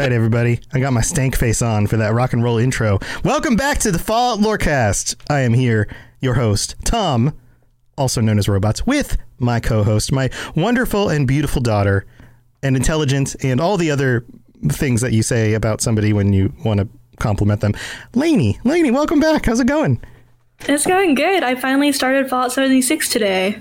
Right, everybody. I got my stank face on for that rock and roll intro. Welcome back to the Fallout Lorecast. I am here, your host, Tom, also known as Robots, with my co host, my wonderful and beautiful daughter, and intelligent, and all the other things that you say about somebody when you want to compliment them. Lainey, Lainey, welcome back. How's it going? It's going good. I finally started Fallout 76 today.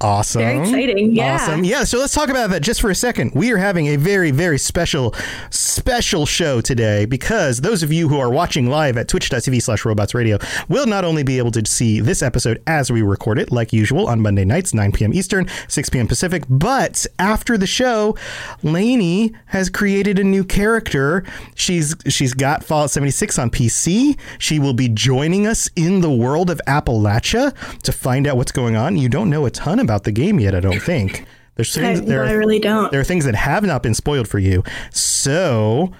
Awesome. Very exciting. Yeah. Awesome. Yeah. So let's talk about that just for a second. We are having a very, very special, special show today because those of you who are watching live at twitch.tv slash robots radio will not only be able to see this episode as we record it, like usual, on Monday nights, 9 p.m. Eastern, 6 p.m. Pacific, but after the show, Lainey has created a new character. She's she's got Fallout 76 on PC. She will be joining us in the world of Appalachia to find out what's going on. You don't know a ton about the game yet, I don't think. There's I, there no, are I really don't. there are things that have not been spoiled for you. So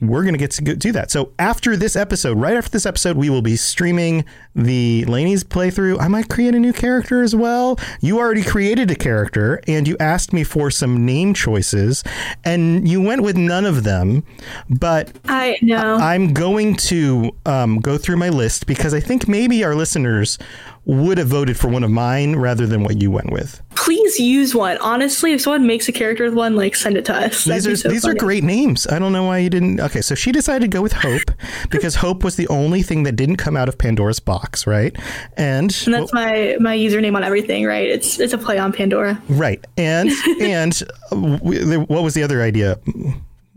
we're going to get to do that. So after this episode, right after this episode, we will be streaming the Lainey's playthrough. I might create a new character as well. You already created a character and you asked me for some name choices and you went with none of them. But I know. I'm going to um, go through my list because I think maybe our listeners would have voted for one of mine rather than what you went with. Please use one. Honestly, if someone makes a character with one, like send it to us. That'd These are so these are great names. I don't know why you didn't. Okay, so she decided to go with Hope because Hope was the only thing that didn't come out of Pandora's box, right? And, And that's my my username on everything, right? It's it's a play on Pandora. right, and and uh, what was the other idea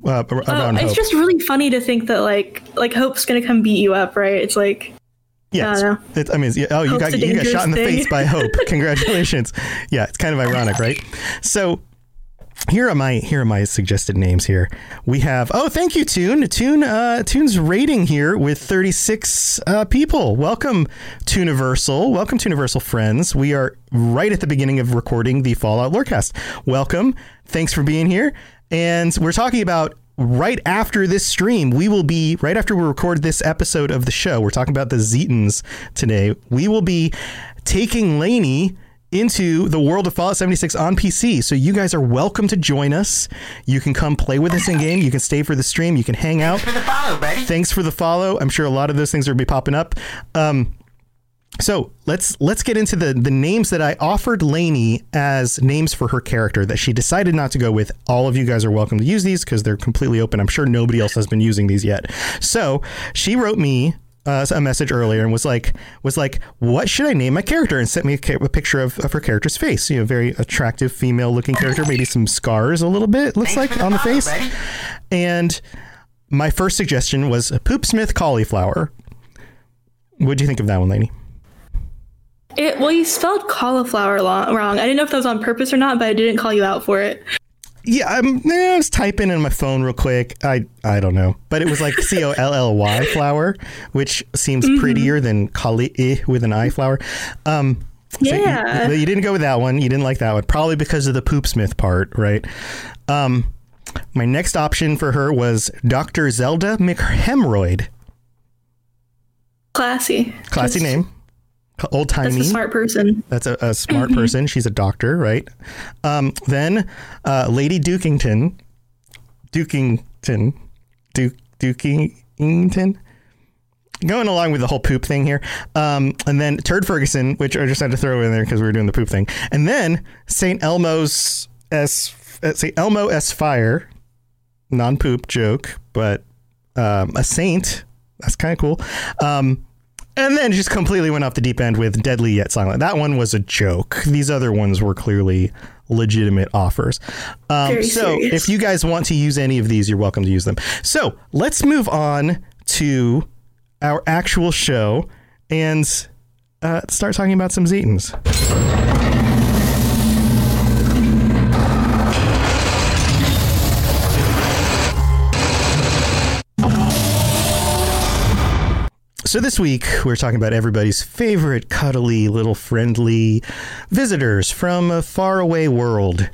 uh, Oh, it's Hope? just really funny to think that like like Hope's gonna come beat you up, right? It's like Yes. I don't I mean, oh, you got you got shot in the face by Hope. Congratulations. yeah, it's kind of ironic, right? So here are my here are my suggested names here. We have oh thank you Tune Tune uh, Tune's rating here with 36 uh, people. Welcome to Universal. Welcome to Universal friends. We are right at the beginning of recording the Fallout Lorecast. Welcome. Thanks for being here. And we're talking about right after this stream, we will be right after we record this episode of the show. We're talking about the Zetans today. We will be taking Lainey into the world of Fallout 76 on PC. So you guys are welcome to join us. You can come play with us in game. You can stay for the stream. You can hang out. Thanks for the follow, buddy. Thanks for the follow. I'm sure a lot of those things will be popping up. Um, so let's let's get into the the names that I offered Lainey as names for her character that she decided not to go with. All of you guys are welcome to use these because they're completely open. I'm sure nobody else has been using these yet. So she wrote me uh, a message earlier and was like was like what should I name my character and sent me a, a picture of, of her character's face. You know, very attractive female looking character, maybe some scars a little bit looks Thanks like on the face. buddy. And my first suggestion was Poop Smith cauliflower. What do you think of that one, Lainey? It. Well, you spelled cauliflower lo- wrong. I didn't know if that was on purpose or not, but I didn't call you out for it. Yeah, I'm, eh, I was typing in my phone real quick. I I don't know, but it was like C O L L Y flower, which seems Mm-hmm. prettier than Kali with an I flower. Um, so you- you, didn't go with that one. You didn't like that one, probably because of the poop smith part, right? Um, my next option for her was Dr. Zelda McHemroyd. Classy. Classy Just- name. Old timey. That's a smart person. That's a, a smart person. She's a doctor, right? Um, then uh, Lady Dukington, Dukington, Duke Dukington. Going along with the whole poop thing here, um, and then Turd Ferguson, which I just had to throw in there because we were doing the poop thing, and then Saint Elmo's S uh, Saint Elmo S Fire, non poop joke, but um, a saint. That's kind of cool. Um, and then just completely went off the deep end with Deadly Yet Silent. That one was a joke. These other ones were clearly legitimate offers. Um, so serious. if you guys want to use any of these, you're welcome to use them. So let's move on to our actual show and uh, start talking about some Zetans. So this week we're talking about everybody's favorite cuddly little friendly visitors from a faraway world,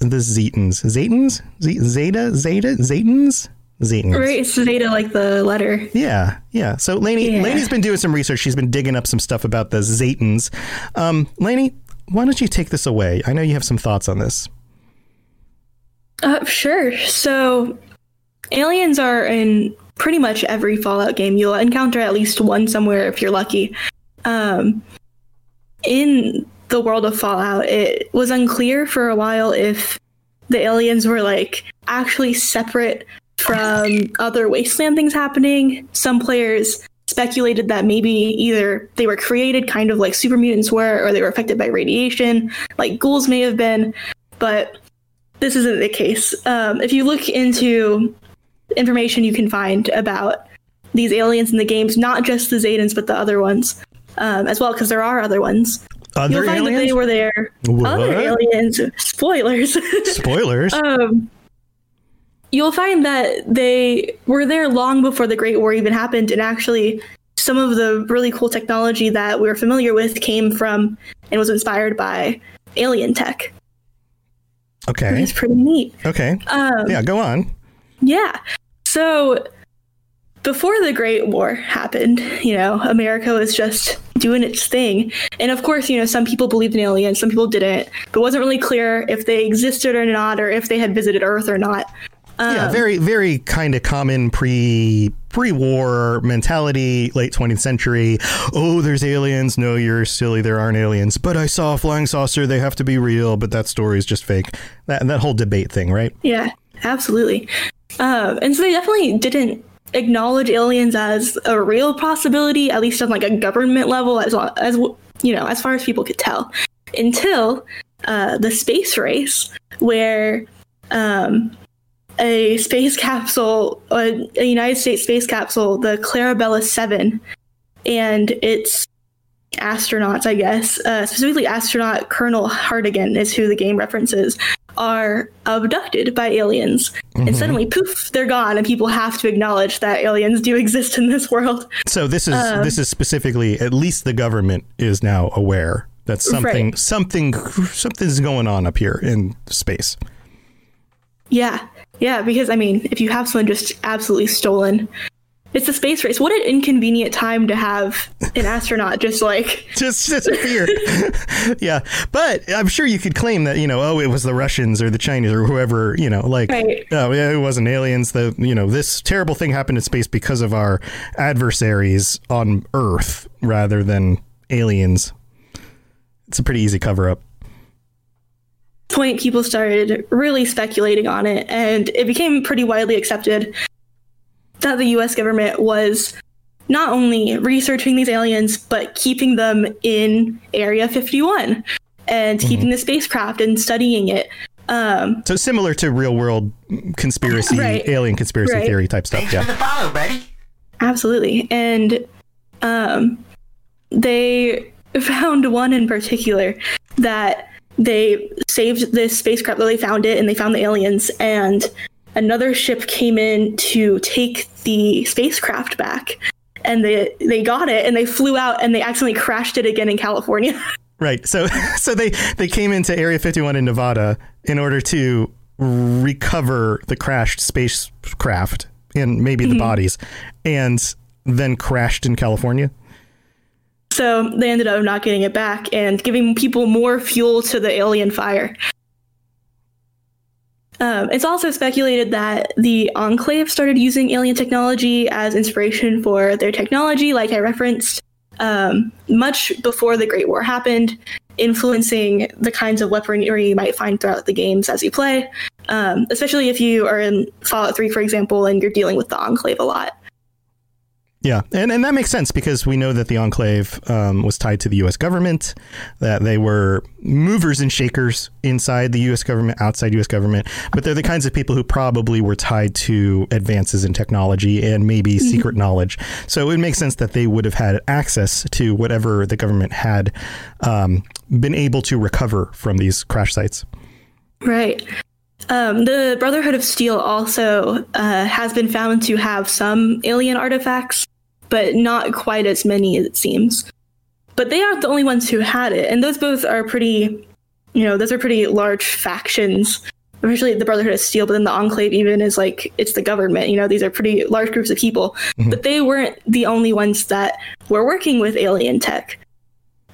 the Zetans. Zetans? Z- Zeta? Zeta? Zetans? Zetans. Right? It's Zeta like the letter. Yeah, yeah. So Lainey, Yeah. Lainey's been doing some research. She's been digging up some stuff about the Zetans. Um, Lainey, why don't you take this away? I know you have some thoughts on this. Uh, sure. So aliens are in pretty much every Fallout game. You'll encounter at least one somewhere if you're lucky. Um, in the world of Fallout, it was unclear for a while if the aliens were like actually separate from other wasteland things happening. Some players speculated that maybe either they were created kind of like super mutants were, or they were affected by radiation, like ghouls may have been, but this isn't the case. Um, if you look into information you can find about these aliens in the games, not just the Zetans, but the other ones um, as well, because there are other ones. Other You'll find aliens? that they were there. Other aliens. Spoilers. Spoilers. um, you'll find that they were there long before the Great War even happened, and actually, some of the really cool technology that we're familiar with came from and was inspired by alien tech. okay. It's pretty neat. Okay. Um, Yeah, go on. Yeah. So before the Great War happened, you know, America was just doing its thing. And of course, you know, some people believed in aliens, some people didn't. But it wasn't really clear if they existed or not, or if they had visited Earth or not. Yeah, Um, very, very kind of common pre pre-war mentality, late 20th century. Oh, there's aliens. No, you're silly. There aren't aliens. But I saw a flying saucer. They have to be real. But that story is just fake. That that whole debate thing, right? Yeah, absolutely. Um, and so they definitely didn't acknowledge aliens as a real possibility, at least on like a government level, as as you know, as far as people could tell, until uh, the space race, where um, a space capsule, a, a United States space capsule, the Clarabella Seven, and its astronauts, I guess, uh, specifically astronaut Colonel Hardigan is who the game references, are abducted by aliens. And suddenly, poof, they're gone, and people have to acknowledge that aliens do exist in this world. So this is Um, this is specifically at least the government is now aware that something Right. something something's going on up here in space. Yeah, yeah, because I mean, if you have someone just absolutely stolen, it's a space race. What an inconvenient time to have an astronaut just like just disappear. yeah, but I'm sure you could claim that you know, oh, it was the Russians or the Chinese or whoever, you know, like, Right. oh, yeah, it wasn't aliens. The you know, this terrible thing happened in space because of our adversaries on Earth rather than aliens. It's a pretty easy cover up. point people started really speculating on it and it became pretty widely accepted that the US government was not only researching these aliens but keeping them in area 51 and keeping the spacecraft and studying it um, So similar to real world conspiracy, Right. alien conspiracy Right. theory type stuff. Thanks Yeah. follow. Absolutely. And um, they found one in particular that they saved this spacecraft, they found it and they found the aliens, and another ship came in to take the spacecraft back. And they they got it and they flew out and they accidentally crashed it again in California. Right. So so they they came into Area 51 in Nevada in order to recover the crashed spacecraft and maybe the mm-hmm. bodies and then crashed in California. so they ended up not getting it back and giving people more fuel to the alien fire. Um, it's also speculated that the Enclave started using alien technology as inspiration for their technology, like I referenced, um, much before the Great War happened, influencing the kinds of weaponry you might find throughout the games as you play, um, especially if you are in Fallout 3, for example, and you're dealing with the Enclave a lot. Yeah, and and that makes sense because we know that the enclave um, was tied to the U.S. government, that they were movers and shakers inside the U.S. government, outside U.S. government, but they're the kinds of people who probably were tied to advances in technology and maybe secret knowledge. So it makes sense that they would have had access to whatever the government had um, been able to recover from these crash sites. Right. Um, the Brotherhood of Steel also uh, has been found to have some alien artifacts, but not quite as many, as it seems. But they aren't the only ones who had it, and those both are pretty, you know, those are pretty large factions. Especially the Brotherhood of Steel, but then the Enclave even is like it's the government. You know, these are pretty large groups of people, but they weren't the only ones that were working with alien tech.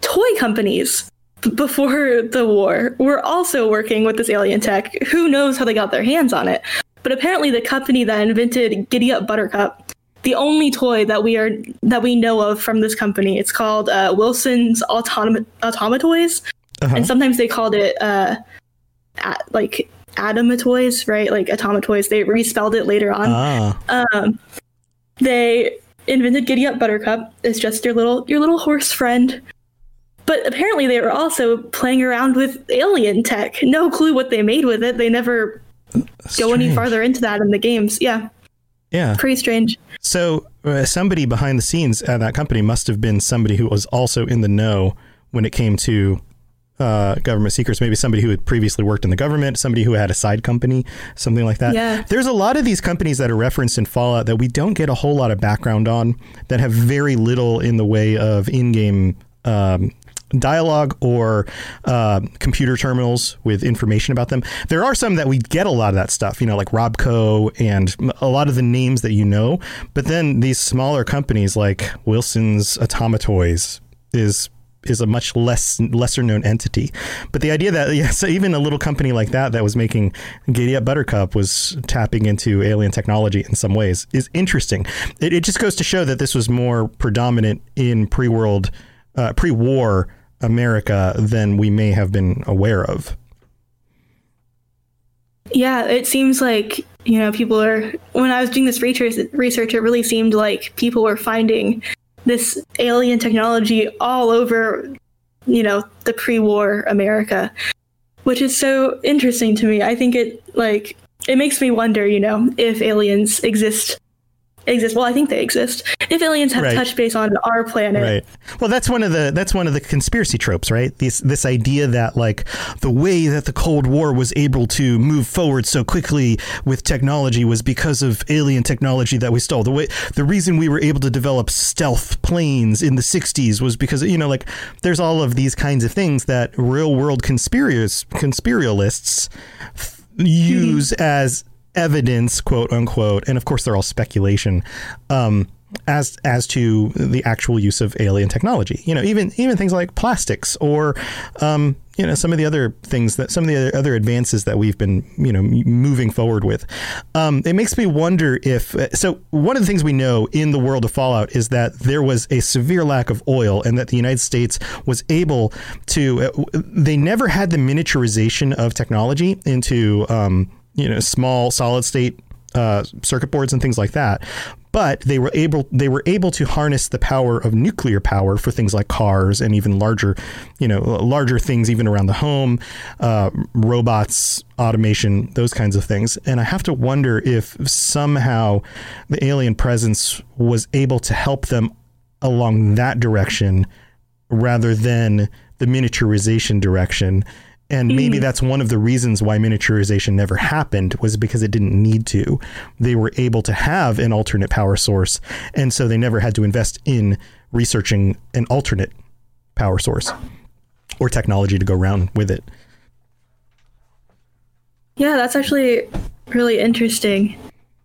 Toy companies before the war we were also working with this alien tech. Who knows how they got their hands on it? but apparently the company that invented Giddy Up Buttercup, the only toy that we are that we know of from this company, it's called uh, Wilson's Autom- Automatoys, Uh-huh. and sometimes they called it uh, at, like Atomatoys, right? Like Automatoys. They respelled it later on. Ah, Um, they invented Giddy Up Buttercup. It's just your little your little horse friend. But apparently they were also playing around with alien tech. No clue what they made with it. They never go any farther into that in the games. Yeah, Yeah. pretty strange. So uh, somebody behind the scenes at that company must have been somebody who was also in the know when it came to uh, government secrets. Maybe somebody who had previously worked in the government, somebody who had a side company, something like that. Yeah. There's a lot of these companies that are referenced in Fallout that we don't get a whole lot of background on, that have very little in the way of in-game. Um, dialogue or uh, computer terminals with information about them. There are some that we get a lot of that stuff, you know, like Robco and a lot of the names that you know. But then these smaller companies like Wilson's Automatoys is is a much less lesser known entity. But the idea that yeah, so even a little company like that that was making Giddy Up Buttercup was tapping into alien technology in some ways is interesting. It, it just goes to show that this was more predominant in pre-world, uh, pre-war America than we may have been aware of. Yeah, it seems like you know people are. When I was doing this research, research, it really seemed like people were finding this alien technology all over, you know, the pre-war America, which is so interesting to me. I think it like it makes me wonder, you know, if aliens exist. Exist well, I think they exist. If aliens have Right. touched base on our planet, Right. Well, that's one of the that's one of the conspiracy tropes, right? This this idea that like the way that the Cold War was able to move forward so quickly with technology was because of alien technology that we stole. The way the reason we were able to develop stealth planes in the 60s was because you know like there's all of these kinds of things that real world conspiralists use as evidence, quote unquote, and of course they're all speculation, um, as as to the actual use of alien technology. You know, even even things like plastics or um, you know some of the other things that some of the other, advances that we've been you know moving forward with. Um, it makes me wonder if so. One of the things we know in the world of Fallout is that there was a severe lack of oil, and that the United States was able to. Uh, they never had the miniaturization of technology into um, you know small solid state uh, circuit boards and things like that. But they were able they were able to harness the power of nuclear power for things like cars and even larger, you know, larger things even around the home, uh, robots, automation, those kinds of things. And I have to wonder if somehow the alien presence was able to help them along that direction rather than the miniaturization direction. And maybe hmm. that's one of the reasons why miniaturization never happened was because it didn't need to. They were able to have an alternate power source, and so they never had to invest in researching an alternate power source or technology to go around with it. Yeah, that's actually really interesting.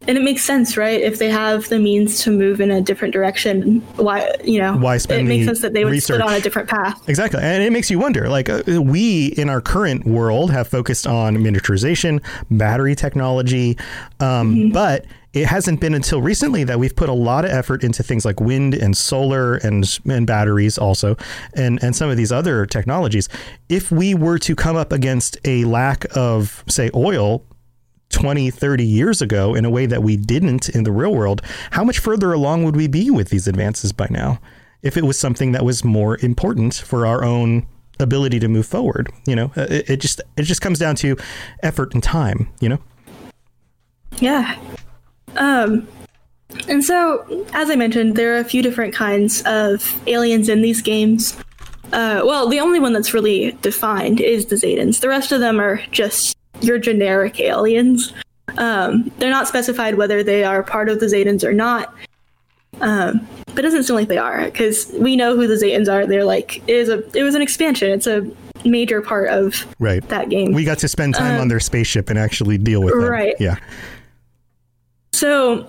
And it makes sense, right? If they have the means to move in a different direction, why, you know, Why spend it makes sense that they would split on a different path. Exactly. And it makes you wonder like, uh, we in our current world have focused on miniaturization, battery technology, um, but it hasn't been until recently that we've put a lot of effort into things like wind and solar and, and batteries also, and, and some of these other technologies. If we were to come up against a lack of, say, oil 20, 30 years ago in a way that we didn't in the real world, how much further along would we be with these advances by now? If it was something that was more important for our own ability to move forward, you know, Uh, it, it just it just comes down to effort and time, you know. Yeah. Um, and so, as I mentioned, there are a few different kinds of aliens in these games. Uh, well, the only one that's really defined is the Zetans. The rest of them are just your generic aliens. Um, they're not specified whether they are part of the Zetans or not. Um, but it doesn't seem like they are because we know who the Zetans are. They're like it is a it was an expansion. It's a major part of Right. that game. We got to spend time on their spaceship and actually deal with them. Right. Yeah. So,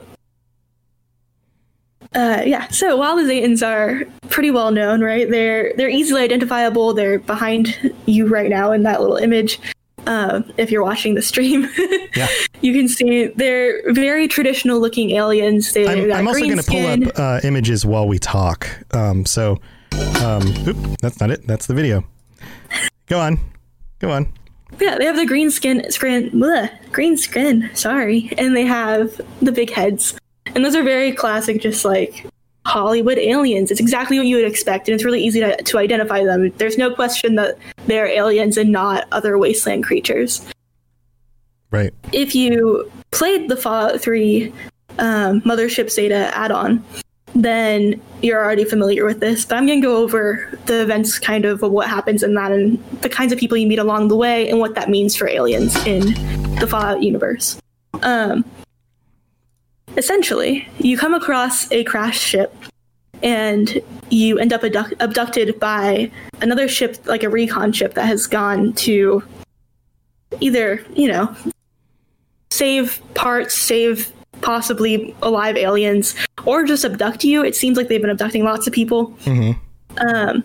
uh, yeah. So while the Zetans are pretty well known, right? They're they're easily identifiable. They're behind you right now in that little image. Uh, if you're watching the stream, Yeah. you can see they're very traditional looking aliens. They I'm, I'm also going to pull up uh, images while we talk. Um, so, um, oop, that's not it. That's the video. Go on. Go on. Yeah, they have the green skin, skin, bleh, green skin. Sorry, and they have the big heads, and those are very classic, just like Hollywood aliens. It's exactly what you would expect, and it's really easy to, to identify them. There's no question that they're aliens and not other wasteland creatures. Right. If you played the Fallout 3 um, Mothership Zeta add-on, then you're already familiar with this. But I'm going to go over the events, kind of, of what happens in that, and the kinds of people you meet along the way, and what that means for aliens in the Fallout universe. Um, essentially, you come across a crashed ship, and you end up abduct- abducted by another ship, like a recon ship that has gone to either, you know, save parts, save possibly alive aliens, or just abduct you. It seems like they've been abducting lots of people. Um,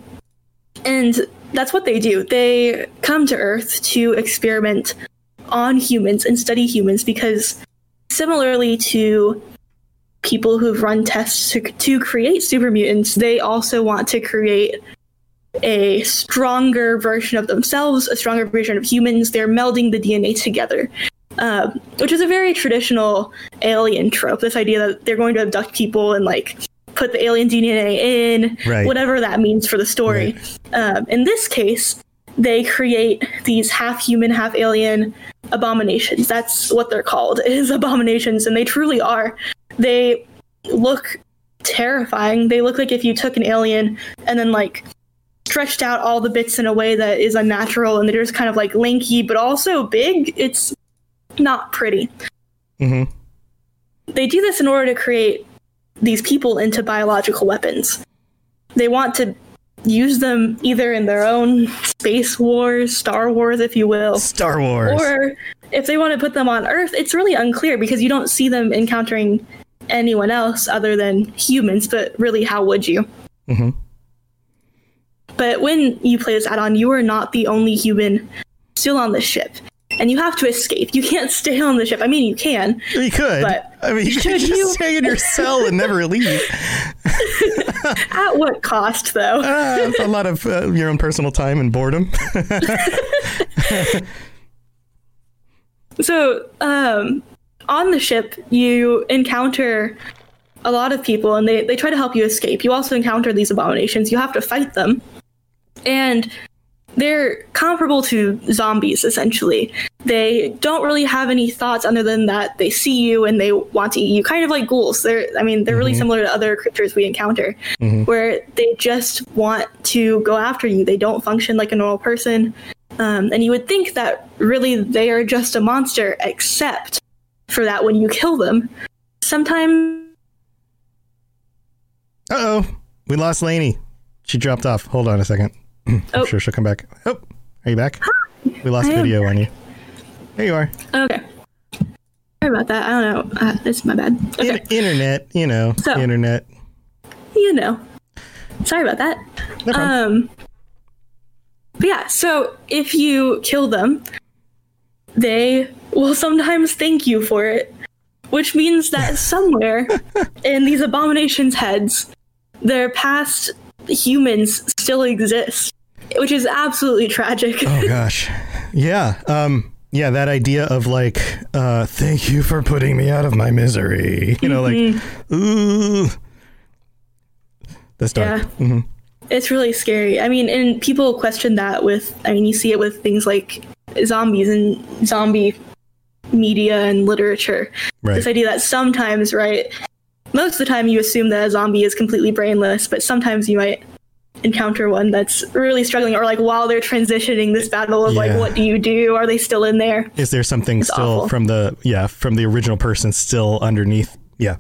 and that's what they do. They come to Earth to experiment on humans and study humans because, similarly to people who've run tests to, to create super mutants, they also want to create a stronger version of themselves, a stronger version of humans. They're melding the DNA together, uh, which is a very traditional alien trope. This idea that they're going to abduct people and like put the alien DNA in, Right. whatever that means for the story. Um, in this case, they create these half human, half alien abominations. That's what they're called, is abominations, and they truly are. They look terrifying. They look like if you took an alien and then like stretched out all the bits in a way that is unnatural and they're just kind of like lanky but also big. It's not pretty. Mhm. They do this in order to create these people into biological weapons. They want to use them either in their own space wars, Star Wars, if you will, Star Wars. or if they want to put them on Earth, it's really unclear because you don't see them encountering anyone else other than humans. But really, how would you? Mhm. But when you play this add-on, you are not the only human still on the ship, and you have to escape. You can't stay on the ship. I mean, you can. you could. but I mean, you could just you? stay in your cell and never leave. At what cost, though? Uh, a lot of uh, your own personal time and boredom. So, um, on the ship, you encounter a lot of people, and they, they try to help you escape. You also encounter these abominations. You have to fight them. And they're comparable to zombies, essentially. They don't really have any thoughts other than that they see you and they want to eat you, kind of like ghouls. They're, I mean, they're really similar to other creatures we encounter, where they just want to go after you. They don't function like a normal person. Um, and you would think that really they are just a monster, except for that when you kill them. Sometimes Uh oh, we lost Lainey. She dropped off. Hold on a second. I'm Oh. sure she'll come back. Oh, are you back? We lost video on you. There you are. Okay. Sorry about that. I don't know. Uh, it's my bad. Okay. In- internet, you know, So- internet. you know. Sorry about that. No. Um, but yeah, so if you kill them, they will sometimes thank you for it, which means that somewhere in these abominations' heads, their past humans still exist, which is absolutely tragic. oh gosh, yeah. Um, yeah, that idea of like, uh, thank you for putting me out of my misery. You know, like, Mm-hmm. ooh, that's dark. Yeah. hmm It's really scary. I mean, and people question that with, I mean, you see it with things like zombies and zombie media and literature. Right. This idea that sometimes, right, most of the time you assume that a zombie is completely brainless, but sometimes you might encounter one that's really struggling, or like while they're transitioning this battle of like, what do you do? Are they still in there? Is there something It's still awful. from the yeah from the original person still underneath? Yeah.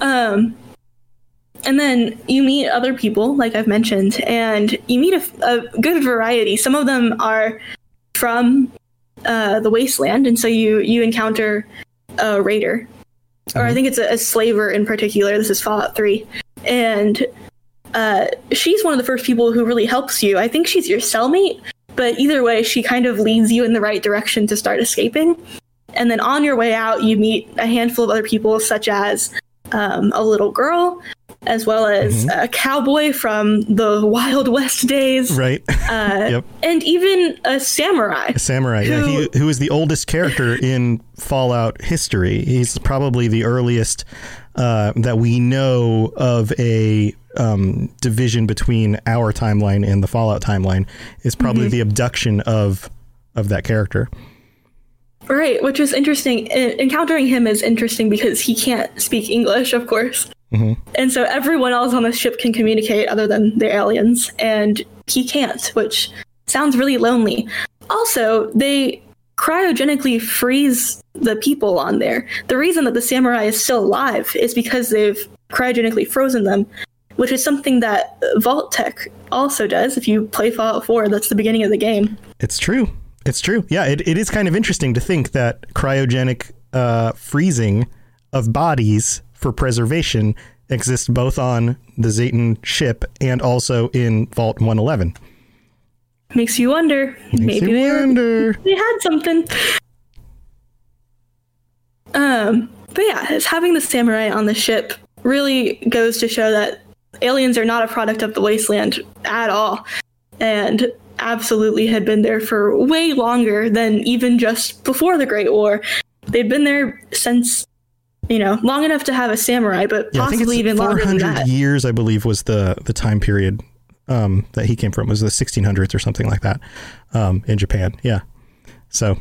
Um, and then you meet other people, like I've mentioned, and you meet a, a good variety. Some of them are from uh, the wasteland, and so you you encounter a raider, or I think it's a, a slaver in particular. This is Fallout Three, and uh, she's one of the first people who really helps you. I think she's your cellmate, But either way, she kind of leads you in the right direction to start escaping. And then on your way out, you meet a handful of other people, such as um, a little girl, as well as Mm-hmm. a cowboy from the Wild West days, Right. uh, Yep. and even a samurai. A samurai, yeah, he, who is the oldest character in Fallout history. He's probably the earliest uh, that we know of a um, division between our timeline and the Fallout timeline. Is probably the abduction of of that character. Right, which is interesting. Encountering him is interesting because he can't speak English, of course. And so everyone else on the ship can communicate other than the aliens, and he can't, which sounds really lonely. Also, they cryogenically freeze the people on there. The reason that the samurai is still alive is because they've cryogenically frozen them, which is something that Vault-Tec also does. If you play Fallout 4, that's the beginning of the game. It's true. It's true. Yeah, it, it is kind of interesting to think that cryogenic uh, freezing of bodies for preservation exists both on the Zetan ship and also in Vault 111. Makes you wonder. maybe you they wonder. they had something. Um, but yeah, it's having the samurai on the ship really goes to show that aliens are not a product of the wasteland at all, and absolutely had been there for way longer than even just before the Great War. They'd been there since, you know, long enough to have a samurai, but Yeah, possibly even longer than 400 that. years, I believe, was the the time period um, that he came from. It was the 1600s or something like that um, in Japan. Yeah. So,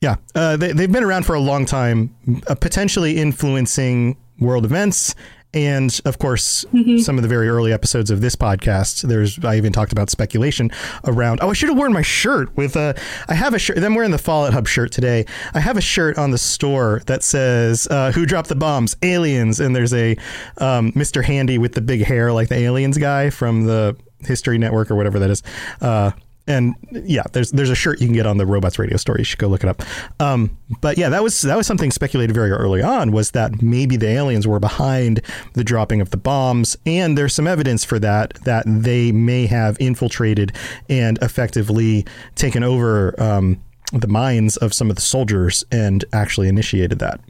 yeah, uh, they, they've been around for a long time, uh, potentially influencing world events. And of course, Mm-hmm. some of the very early episodes of this podcast, there's I even talked about speculation around. Oh, I should have worn my shirt with a. I have a shirt. I'm wearing the Fallout Hub shirt today. I have a shirt on the store that says uh, "Who dropped the bombs? Aliens." And there's a um, Mr. Handy with the big hair, like the aliens guy from the History Network or whatever that is. Uh, and yeah, there's there's a shirt you can get on the Robots Radio store. You should go look it up. Um, but yeah, that was that was something speculated very early on was that maybe the aliens were behind the dropping of the bombs, and there's some evidence for that that they may have infiltrated and effectively taken over um, the minds of some of the soldiers and actually initiated that.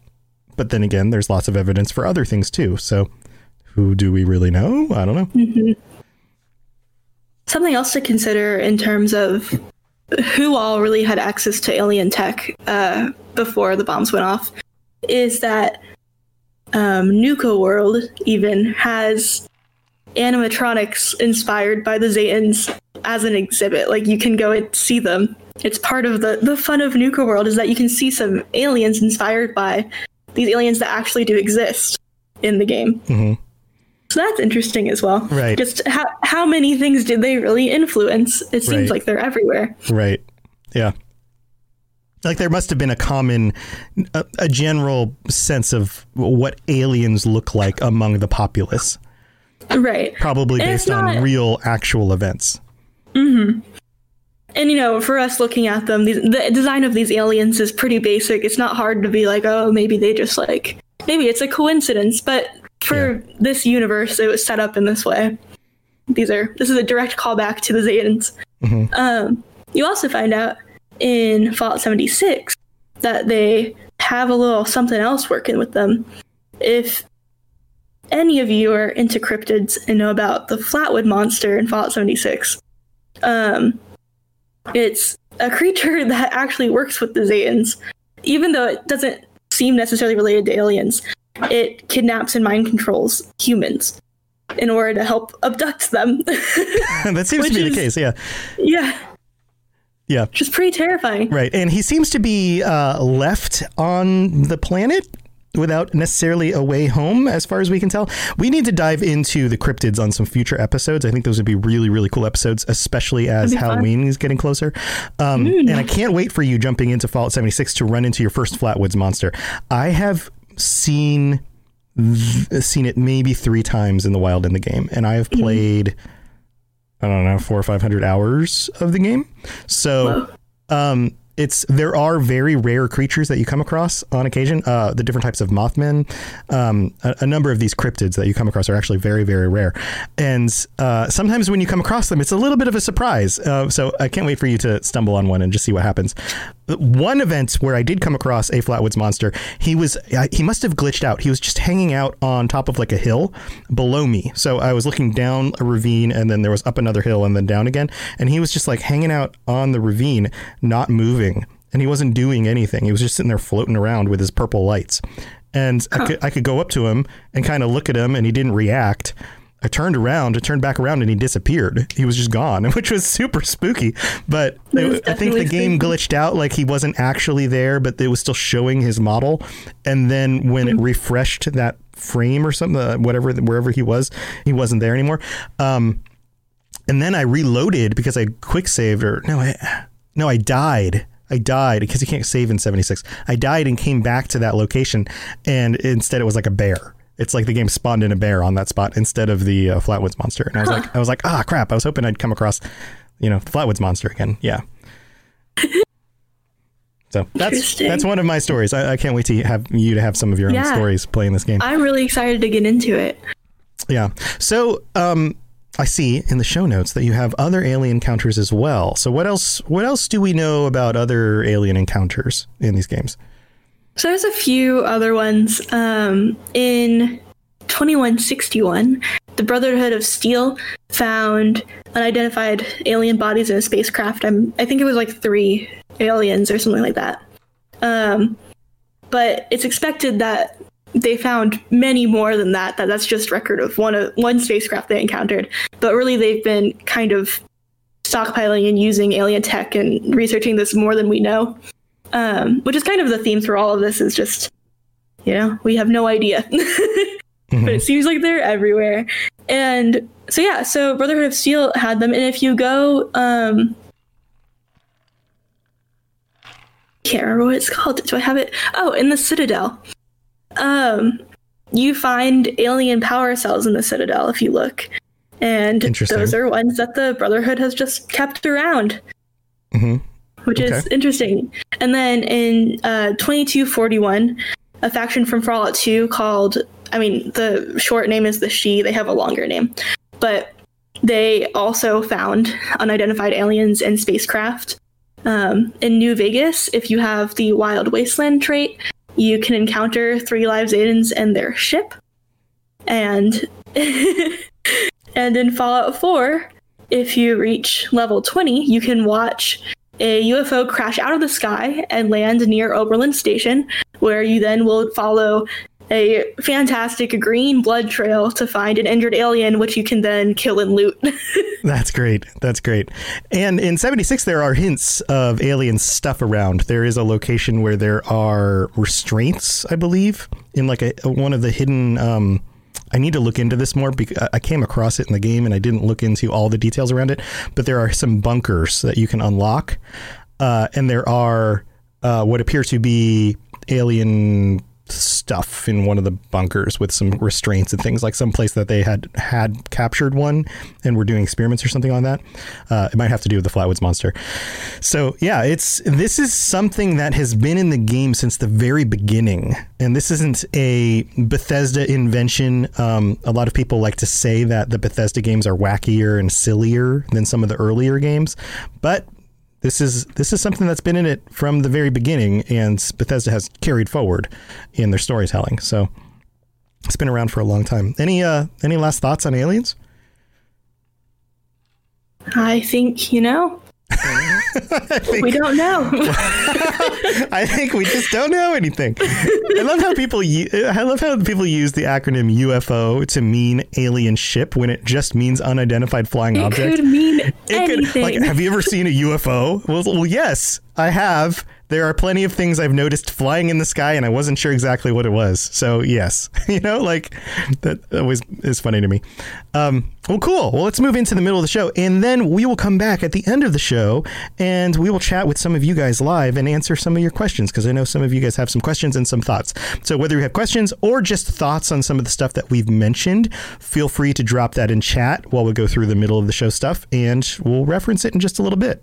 But then again, there's lots of evidence for other things too. So who do we really know? I don't know. Something else to consider in terms of who all really had access to alien tech uh, before the bombs went off is that um, Nuka World even has animatronics inspired by the Zetans as an exhibit. Like you can go and see them. It's part of the the fun of Nuka World is that you can see some aliens inspired by these aliens that actually do exist in the game. Mhm. So that's interesting as well. Right. Just how how many things did they really influence? It seems Right. like they're everywhere. Right. Yeah. Like there must have been a common, a, a general sense of what aliens look like among the populace, Right. probably And based on real, actual events. Mm-hmm and you know, for us looking at them, these, the design of these aliens is pretty basic. It's not hard to be like, oh, maybe they just like, maybe it's a coincidence. But for this universe, it was set up in this way. These are this is a direct callback to the Zetans. Um, you also find out in Fallout 76 that they have a little something else working with them. If any of you are into cryptids and know about the Flatwood monster in Fallout 76, um, it's a creature that actually works with the Zetans, even though it doesn't seem necessarily related to aliens. It kidnaps and mind controls humans in order to help abduct them. that seems to be is- the case. Yeah. yeah, Yeah. which is pretty terrifying. Right. And he seems to be uh, left on the planet without necessarily a way home, as far as we can tell. We need to dive into the cryptids on some future episodes. I think those would be really, really cool episodes, especially as That'd fun. Halloween is getting closer. Um, and I can't wait for you jumping into Fallout 76 to run into your first Flatwoods monster. I have seen th- seen it maybe three times in the wild in the game, and I have played. I don't know, four or five hundred hours of the game. So, um, it's there are very rare creatures that you come across on occasion. Uh, the different types of Mothmen, um, a, a, number of these cryptids that you come across are actually very very rare, and uh, sometimes when you come across them, it's a little bit of a surprise. Uh, so I can't wait for you to stumble on one and just see what happens. One event where I did come across a flatwoods monster, he was he must have glitched out. He was just hanging out on top of like a hill below me. So I was looking down a ravine, and then there was up another hill, and then down again, and he was just like hanging out on the ravine, not moving, and he wasn't doing anything. He was just sitting there floating around with his purple lights, and huh. I, could, I could go up to him and kind of look at him, and he didn't react. I turned around, I turned back around, and he disappeared. He was just gone, which was super spooky. But it, I think the game spooky. glitched out, like he wasn't actually there, but it was still showing his model. And then when it refreshed that frame or something, uh, whatever, wherever he was, he wasn't there anymore. Um, and then I reloaded because I quick saved, or no, I no, I died. I died because you can't save in 76. I died and came back to that location, and instead it was like a bear it's like the game spawned in a bear on that spot instead of the uh, Flatwoods monster. And I was huh. like, I was like, ah, crap! I was hoping I'd come across, you know, Flatwoods monster again. Yeah. So that's that's one of my stories. I, I, can't wait to have you to have some of your yeah. own stories playing this game. I'm really excited to get into it. Yeah. So um, I see in the show notes that you have other alien encounters as well. So what else? What else do we know about other alien encounters in these games? So there's a few other ones. Um, in 2161, the Brotherhood of Steel found unidentified alien bodies in a spacecraft. I'm, I think it was like three aliens or something like that. Um, but it's expected that they found many more than that. That that's just record of one of one spacecraft they encountered. But really, they've been kind of stockpiling and using alien tech and researching this more than we know um, which is kind of the theme through all of this is just you know we have no idea mm-hmm. but it seems like they're everywhere and so yeah so brotherhood of steel had them and if you go um can't remember what it's called do i have it oh in the citadel um you find alien power cells in the citadel if you look and those are ones that the brotherhood has just kept around mm-hmm which okay. is interesting. And then in uh, 2241, a faction from Fallout 2 called, I mean, the short name is the Shi, they have a longer name, but they also found unidentified aliens and spacecraft. Um, in New Vegas, if you have the Wild Wasteland trait, you can encounter three live Zetans and their ship. And and in Fallout 4, if you reach level 20, you can watch a UFO crash out of the sky and land near Oberland Station, where you then will follow a fantastic green blood trail to find an injured alien, which you can then kill and loot. That's great. That's great. And in 76, there are hints of alien stuff around. There is a location where there are restraints, I believe, in like a, one of the hidden. Um, I need to look into this more because I came across it in the game and I didn't look into all the details around it. But there are some bunkers that you can unlock, uh, and there are uh, what appear to be alien stuff in one of the bunkers with some restraints and things like some place that they had had captured one and were doing experiments or something on that. Uh, it might have to do with the Flatwoods monster. So yeah, it's this is something that has been in the game since the very beginning, and this isn't a Bethesda invention. Um, a lot of people like to say that the Bethesda games are wackier and sillier than some of the earlier games, but this is this is something that's been in it from the very beginning, and Bethesda has carried forward in their storytelling. So it's been around for a long time. Any uh, any last thoughts on Aliens? I think you know think, we don't know. I think we just don't know anything. I love how people. I love how people use the acronym UFO to mean alien ship when it just means unidentified flying it object. It could mean it anything. Could, like, have you ever seen a UFO? Well, well, yes, I have there are plenty of things I've noticed flying in the sky, and I wasn't sure exactly what it was. So yes, you know, like that always is funny to me. Um, well, cool. Well, let's move into the middle of the show, and then we will come back at the end of the show, and we will chat with some of you guys live and answer some of your questions because I know some of you guys have some questions and some thoughts. So whether you have questions or just thoughts on some of the stuff that we've mentioned, feel free to drop that in chat while we go through the middle of the show stuff, and we'll reference it in just a little bit.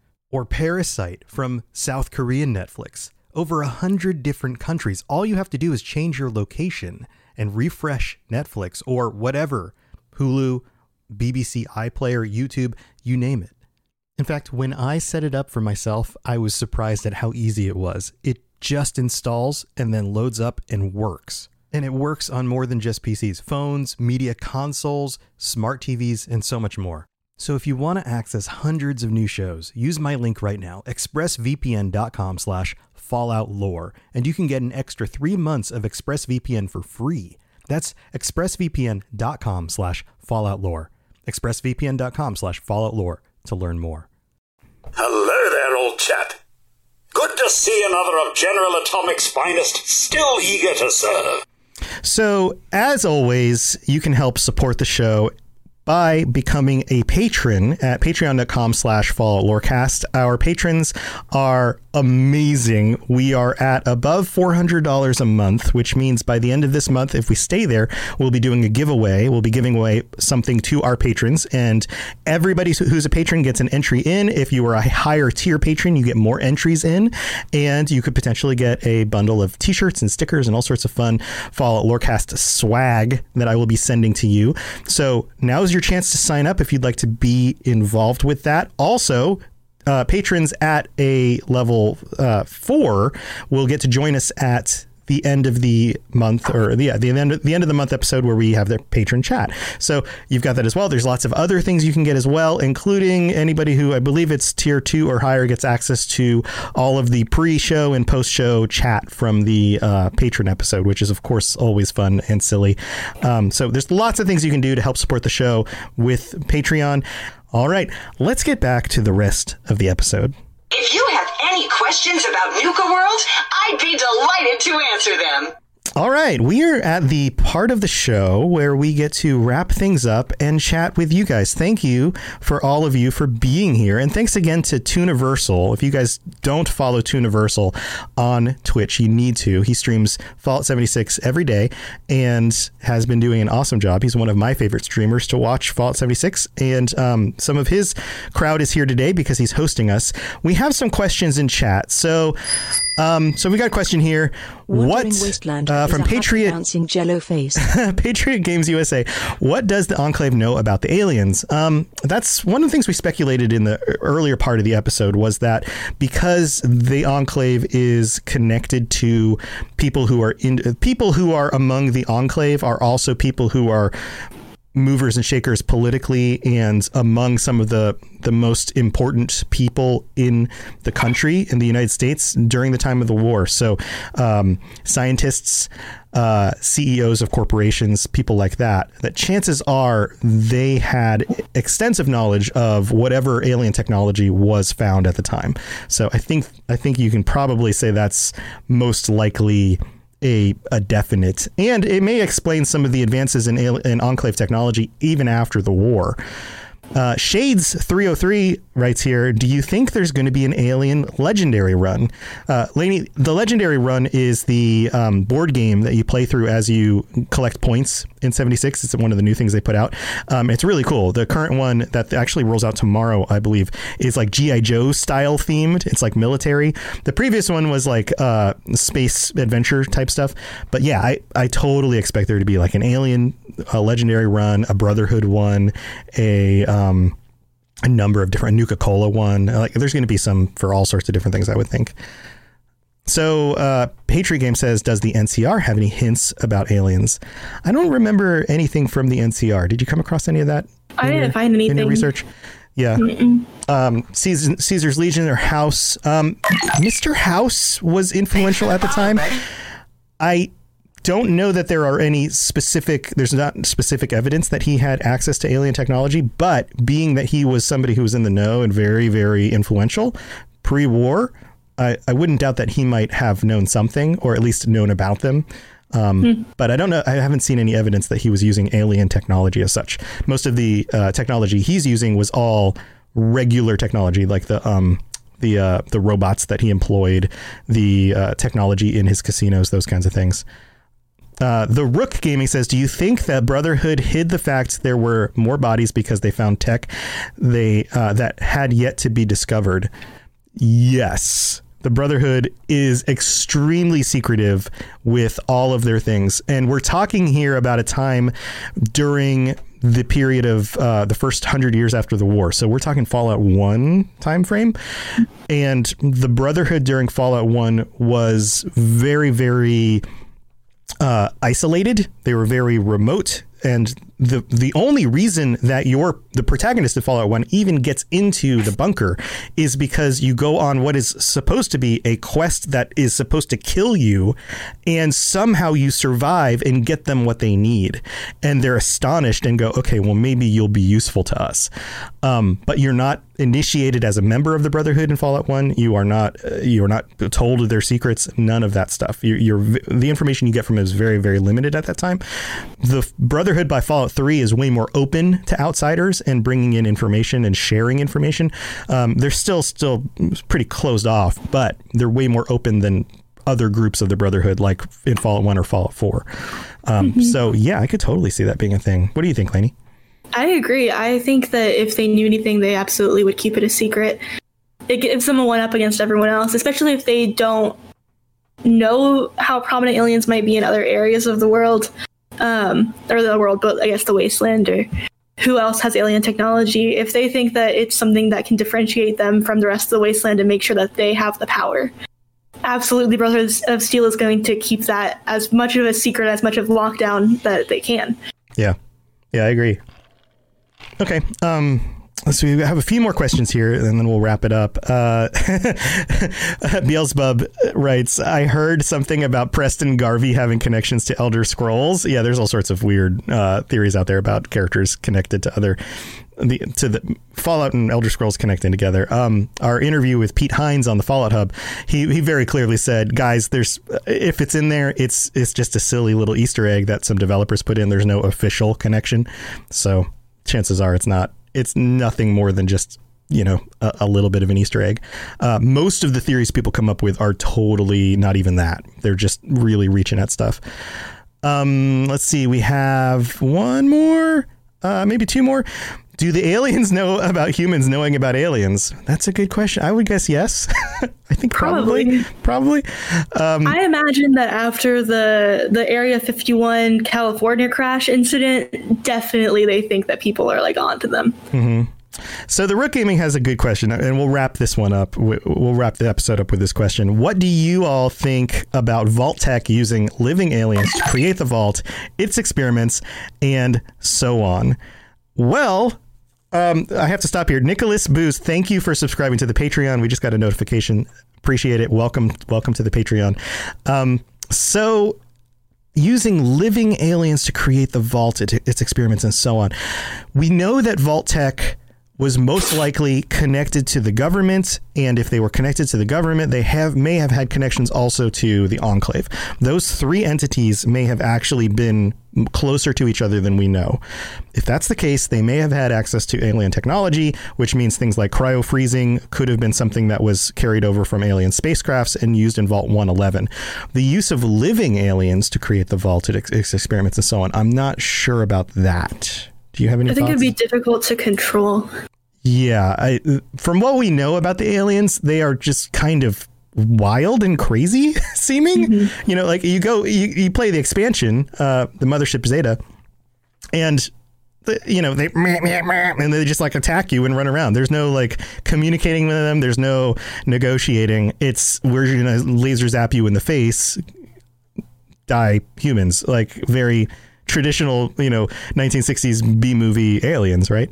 or Parasite from South Korean Netflix. Over a hundred different countries. All you have to do is change your location and refresh Netflix or whatever Hulu, BBC iPlayer, YouTube, you name it. In fact, when I set it up for myself, I was surprised at how easy it was. It just installs and then loads up and works. And it works on more than just PCs, phones, media consoles, smart TVs, and so much more. So if you want to access hundreds of new shows, use my link right now, expressvpn.com slash falloutlore, and you can get an extra three months of ExpressVPN for free. That's expressvpn.com slash falloutlore. expressvpn.com slash falloutlore to learn more. Hello there, old chap. Good to see another of General Atomic's finest still eager to serve. So, as always, you can help support the show by becoming a patron at patreon.com slash falloutlorecast. Our patrons are amazing. We are at above $400 a month, which means by the end of this month, if we stay there, we'll be doing a giveaway. We'll be giving away something to our patrons, and everybody who's a patron gets an entry in. If you are a higher tier patron, you get more entries in, and you could potentially get a bundle of t shirts and stickers and all sorts of fun Fallout Lorecast swag that I will be sending to you. So now is your chance to sign up if you'd like to be involved with that. Also, uh, patrons at a level uh, four will get to join us at the end of the month or yeah, the end of, the end of the month episode where we have their patron chat. So you've got that as well. There's lots of other things you can get as well, including anybody who I believe it's tier two or higher gets access to all of the pre-show and post-show chat from the uh, patron episode, which is of course always fun and silly. Um, so there's lots of things you can do to help support the show with Patreon. All right, let's get back to the rest of the episode. If you questions about Nuka World, I'd be delighted to answer them. All right, we are at the part of the show where we get to wrap things up and chat with you guys. Thank you for all of you for being here, and thanks again to Tuniversal. If you guys don't follow Tuniversal on Twitch, you need to. He streams Fallout 76 every day and has been doing an awesome job. He's one of my favorite streamers to watch Fallout 76, and um, some of his crowd is here today because he's hosting us. We have some questions in chat, so um, so we got a question here. What uh, from Patriot jello face. Patriot Games USA? What does the Enclave know about the aliens? Um, that's one of the things we speculated in the earlier part of the episode was that because the Enclave is connected to people who are in people who are among the Enclave are also people who are movers and shakers politically and among some of the the most important people in the country in the United States during the time of the war. So, um, scientists, uh, CEOs of corporations, people like that. That chances are they had extensive knowledge of whatever alien technology was found at the time. So, I think I think you can probably say that's most likely a, a definite, and it may explain some of the advances in, in enclave technology even after the war. Uh, Shades 303 writes here Do you think there's going to be an Alien Legendary run? Uh, Lainey, the Legendary run is the um, board game that you play through as you collect points in 76. It's one of the new things they put out. Um, it's really cool. The current one that actually rolls out tomorrow, I believe, is like G.I. Joe style themed. It's like military. The previous one was like uh, space adventure type stuff. But yeah, I, I totally expect there to be like an Alien a Legendary run, a Brotherhood one, a. Um, a number of different Nuka Cola one. Like, there's going to be some for all sorts of different things, I would think. So, uh, Patriot Game says, does the NCR have any hints about aliens? I don't remember anything from the NCR. Did you come across any of that? I didn't your, find anything in your research. Yeah. Um, Caesar, Caesar's Legion or House. Um, Mr. House was influential at the time. I don't know that there are any specific there's not specific evidence that he had access to alien technology but being that he was somebody who was in the know and very very influential pre-war I, I wouldn't doubt that he might have known something or at least known about them. Um, But I don't know. I haven't seen any evidence that he was using alien technology as such. Most of the uh, technology he's using was all regular technology, like the um, the uh, the robots that he employed, the uh, technology in his casinos, those kinds of things. Uh, the Rook Gaming says, "Do you think that Brotherhood hid the fact there were more bodies because they found tech they uh, that had yet to be discovered?" Yes. The Brotherhood is extremely secretive with all of their things. And we're talking here about a time during the period of uh, the first hundred years after the war. So we're talking Fallout 1 time frame. And the Brotherhood during Fallout 1 was very, very uh, isolated. They were very remote, and the the only reason that your the protagonist of Fallout One even gets into the bunker is because you go on what is supposed to be a quest that is supposed to kill you, and somehow you survive and get them what they need, and they're astonished and go, okay, well maybe you'll be useful to us, um, but you're not initiated as a member of the Brotherhood in Fallout One. You are not uh, you are not told their secrets. None of that stuff. You're, you're the information you get from it is very very limited at that time. The Brotherhood by Fallout Three is way more open to outsiders and bringing in information and sharing information. Um, they're still still pretty closed off, but they're way more open than other groups of the Brotherhood, like in Fallout One or Fallout 4 um, So yeah, I could totally see that being a thing. What do you think, Lainey? I agree. I think that if they knew anything, they absolutely would keep it a secret. It gives them a one up against everyone else, especially if they don't know how prominent aliens might be in other areas of the world, um, or the world, but I guess the wasteland or who else has alien technology. If they think that it's something that can differentiate them from the rest of the wasteland and make sure that they have the power, absolutely, Brothers of Steel is going to keep that as much of a secret, as much of lockdown that they can. Yeah, yeah, I agree. Okay. Um, let's. We have a few more questions here, and then we'll wrap it up. Uh, Beelzebub writes, "I heard something about Preston Garvey having connections to Elder Scrolls. Yeah, there's all sorts of weird uh, theories out there about characters connected to other." The, to the Fallout and Elder Scrolls connecting together. Um, our interview with Pete Hines on the Fallout Hub, he, he very clearly said, "Guys, there's if it's in there, it's it's just a silly little Easter egg that some developers put in. There's no official connection, so chances are it's not it's nothing more than just you know a, a little bit of an easter egg. Uh, most of the theories people come up with are totally not even that. They're just really reaching at stuff. Um, let's see. We have one more uh, maybe two more do the aliens know about humans knowing about aliens that's a good question i would guess yes i think probably probably, um, I imagine that after the the Area 51 California crash incident, definitely they think that people are like onto them. So the Rook Gaming has a good question, and we'll wrap this one up. We'll wrap the episode up with this question. What do you all think about Vault-Tec using living aliens to create the vault, its experiments, and so on? Well, um, I have to stop here. Nicholas Booz, thank you for subscribing to the Patreon. We just got a notification. Appreciate it. Welcome, welcome to the Patreon. Um, so using living aliens to create the vault, it, its experiments, and so on. We know that Vault-Tec was most likely connected to the government, and if they were connected to the government, they have may have had connections also to the Enclave. Those three entities may have actually been closer to each other than we know. If that's the case, they may have had access to alien technology, which means things like cryo freezing could have been something that was carried over from alien spacecrafts and used in Vault 111. The use of living aliens to create the vaulted ex- ex- experiments and so on, I'm not sure about that. Do you have any I think thoughts? it'd be difficult to control. Yeah, I, from what we know about the aliens, they are just kind of wild and crazy seeming. You know, like you go, you, you play the expansion, uh, the Mothership Zeta, and the, you know they meh, meh, meh, and they just like attack you and run around. There's no like communicating with them. There's no negotiating. It's we're gonna laser zap you in the face, die humans. Like very traditional, you know, 1960s B movie aliens, right?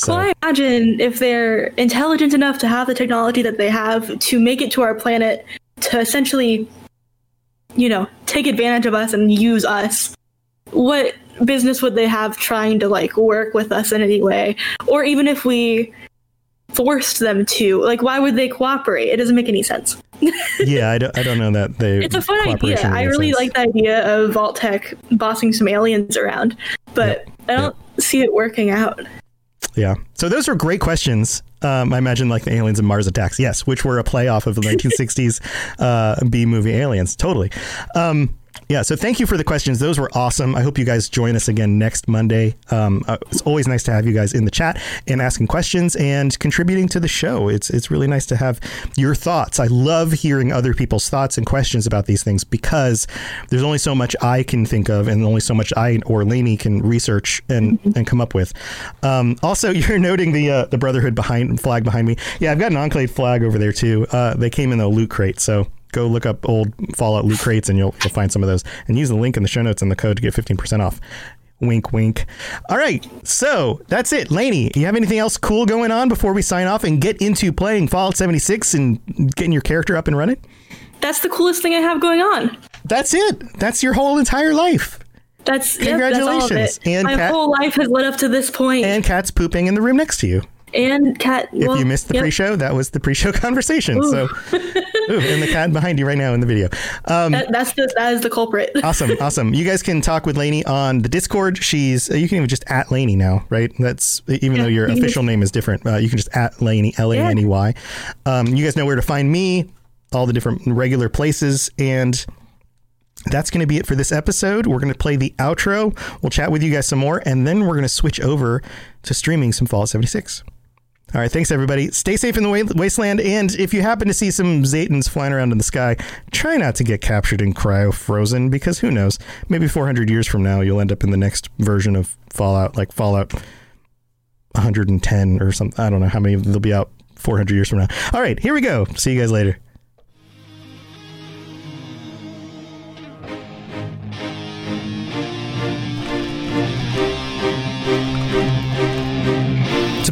So. Well, I imagine if they're intelligent enough to have the technology that they have to make it to our planet to essentially, you know, take advantage of us and use us, what business would they have trying to like work with us in any way? Or even if we forced them to. Like, why would they cooperate? It doesn't make any sense. yeah, I don't, I don't know that they. It's a fun idea. I really sense. like the idea of Vault-Tec bossing some aliens around, but yep. I don't yep. see it working out. Yeah. So those are great questions. Um, I imagine like the Aliens and Mars Attacks, yes, which were a play off of the 1960s uh, B movie Aliens. Totally. Um, yeah, so thank you for the questions. Those were awesome. I hope you guys join us again next Monday. Um, uh, it's always nice to have you guys in the chat and asking questions and contributing to the show. It's it's really nice to have your thoughts. I love hearing other people's thoughts and questions about these things because there's only so much I can think of and only so much I or Lainey can research and, mm-hmm. and come up with. Um, also, you're noting the uh, the Brotherhood behind flag behind me. Yeah, I've got an Enclave flag over there too. Uh, they came in the loot crate, so go look up old Fallout loot crates and you'll, you'll find some of those. And use the link in the show notes and the code to get 15% off. Wink, wink. All right, so that's it. Lainey, you have anything else cool going on before we sign off and get into playing Fallout 76 and getting your character up and running? That's the coolest thing I have going on. That's it. That's your whole entire life. That's congratulations. Yep, that's and my Kat, whole life has led up to this point. And cat's pooping in the room next to you and cat. Well, if you missed the yep. pre-show, that was the pre-show conversation. Ooh. So, ooh, and the cat behind you right now in the video. Um, that, that's the that is the culprit. awesome, awesome. You guys can talk with Lainey on the Discord. She's uh, you can even just at Lainey now, right? That's even yeah, though your official name is different. Uh, you can just at Lainey L A N E Y. Um, you guys know where to find me. All the different regular places and that's going to be it for this episode. We're going to play the outro. We'll chat with you guys some more, and then we're going to switch over to streaming some Fallout 76. All right, thanks everybody. Stay safe in the wasteland, and if you happen to see some Zetans flying around in the sky, try not to get captured and cryo frozen because who knows? Maybe 400 years from now, you'll end up in the next version of Fallout, like Fallout 110 or something. I don't know how many they'll be out 400 years from now. All right, here we go. See you guys later.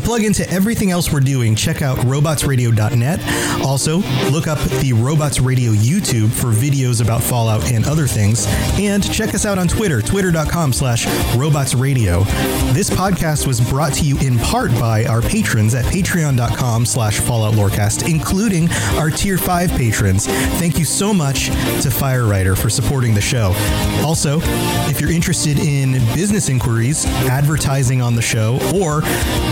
Plug into everything else we're doing, check out robotsradio.net. Also, look up the Robots Radio YouTube for videos about Fallout and other things. And check us out on Twitter, twitter.com slash robotsradio. This podcast was brought to you in part by our patrons at patreon.com slash Fallout Lorecast, including our tier 5 patrons. Thank you so much to Firewriter for supporting the show. Also, if you're interested in business inquiries, advertising on the show, or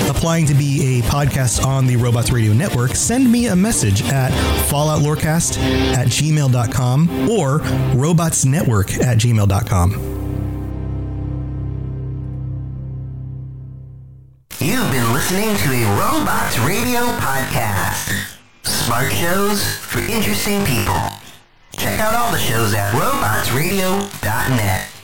applying to be a podcast on the Robots Radio Network, send me a message at falloutlorecast at gmail.com or robotsnetwork at gmail.com. You've been listening to a Robots Radio podcast. Smart shows for interesting people. Check out all the shows at robotsradio.net.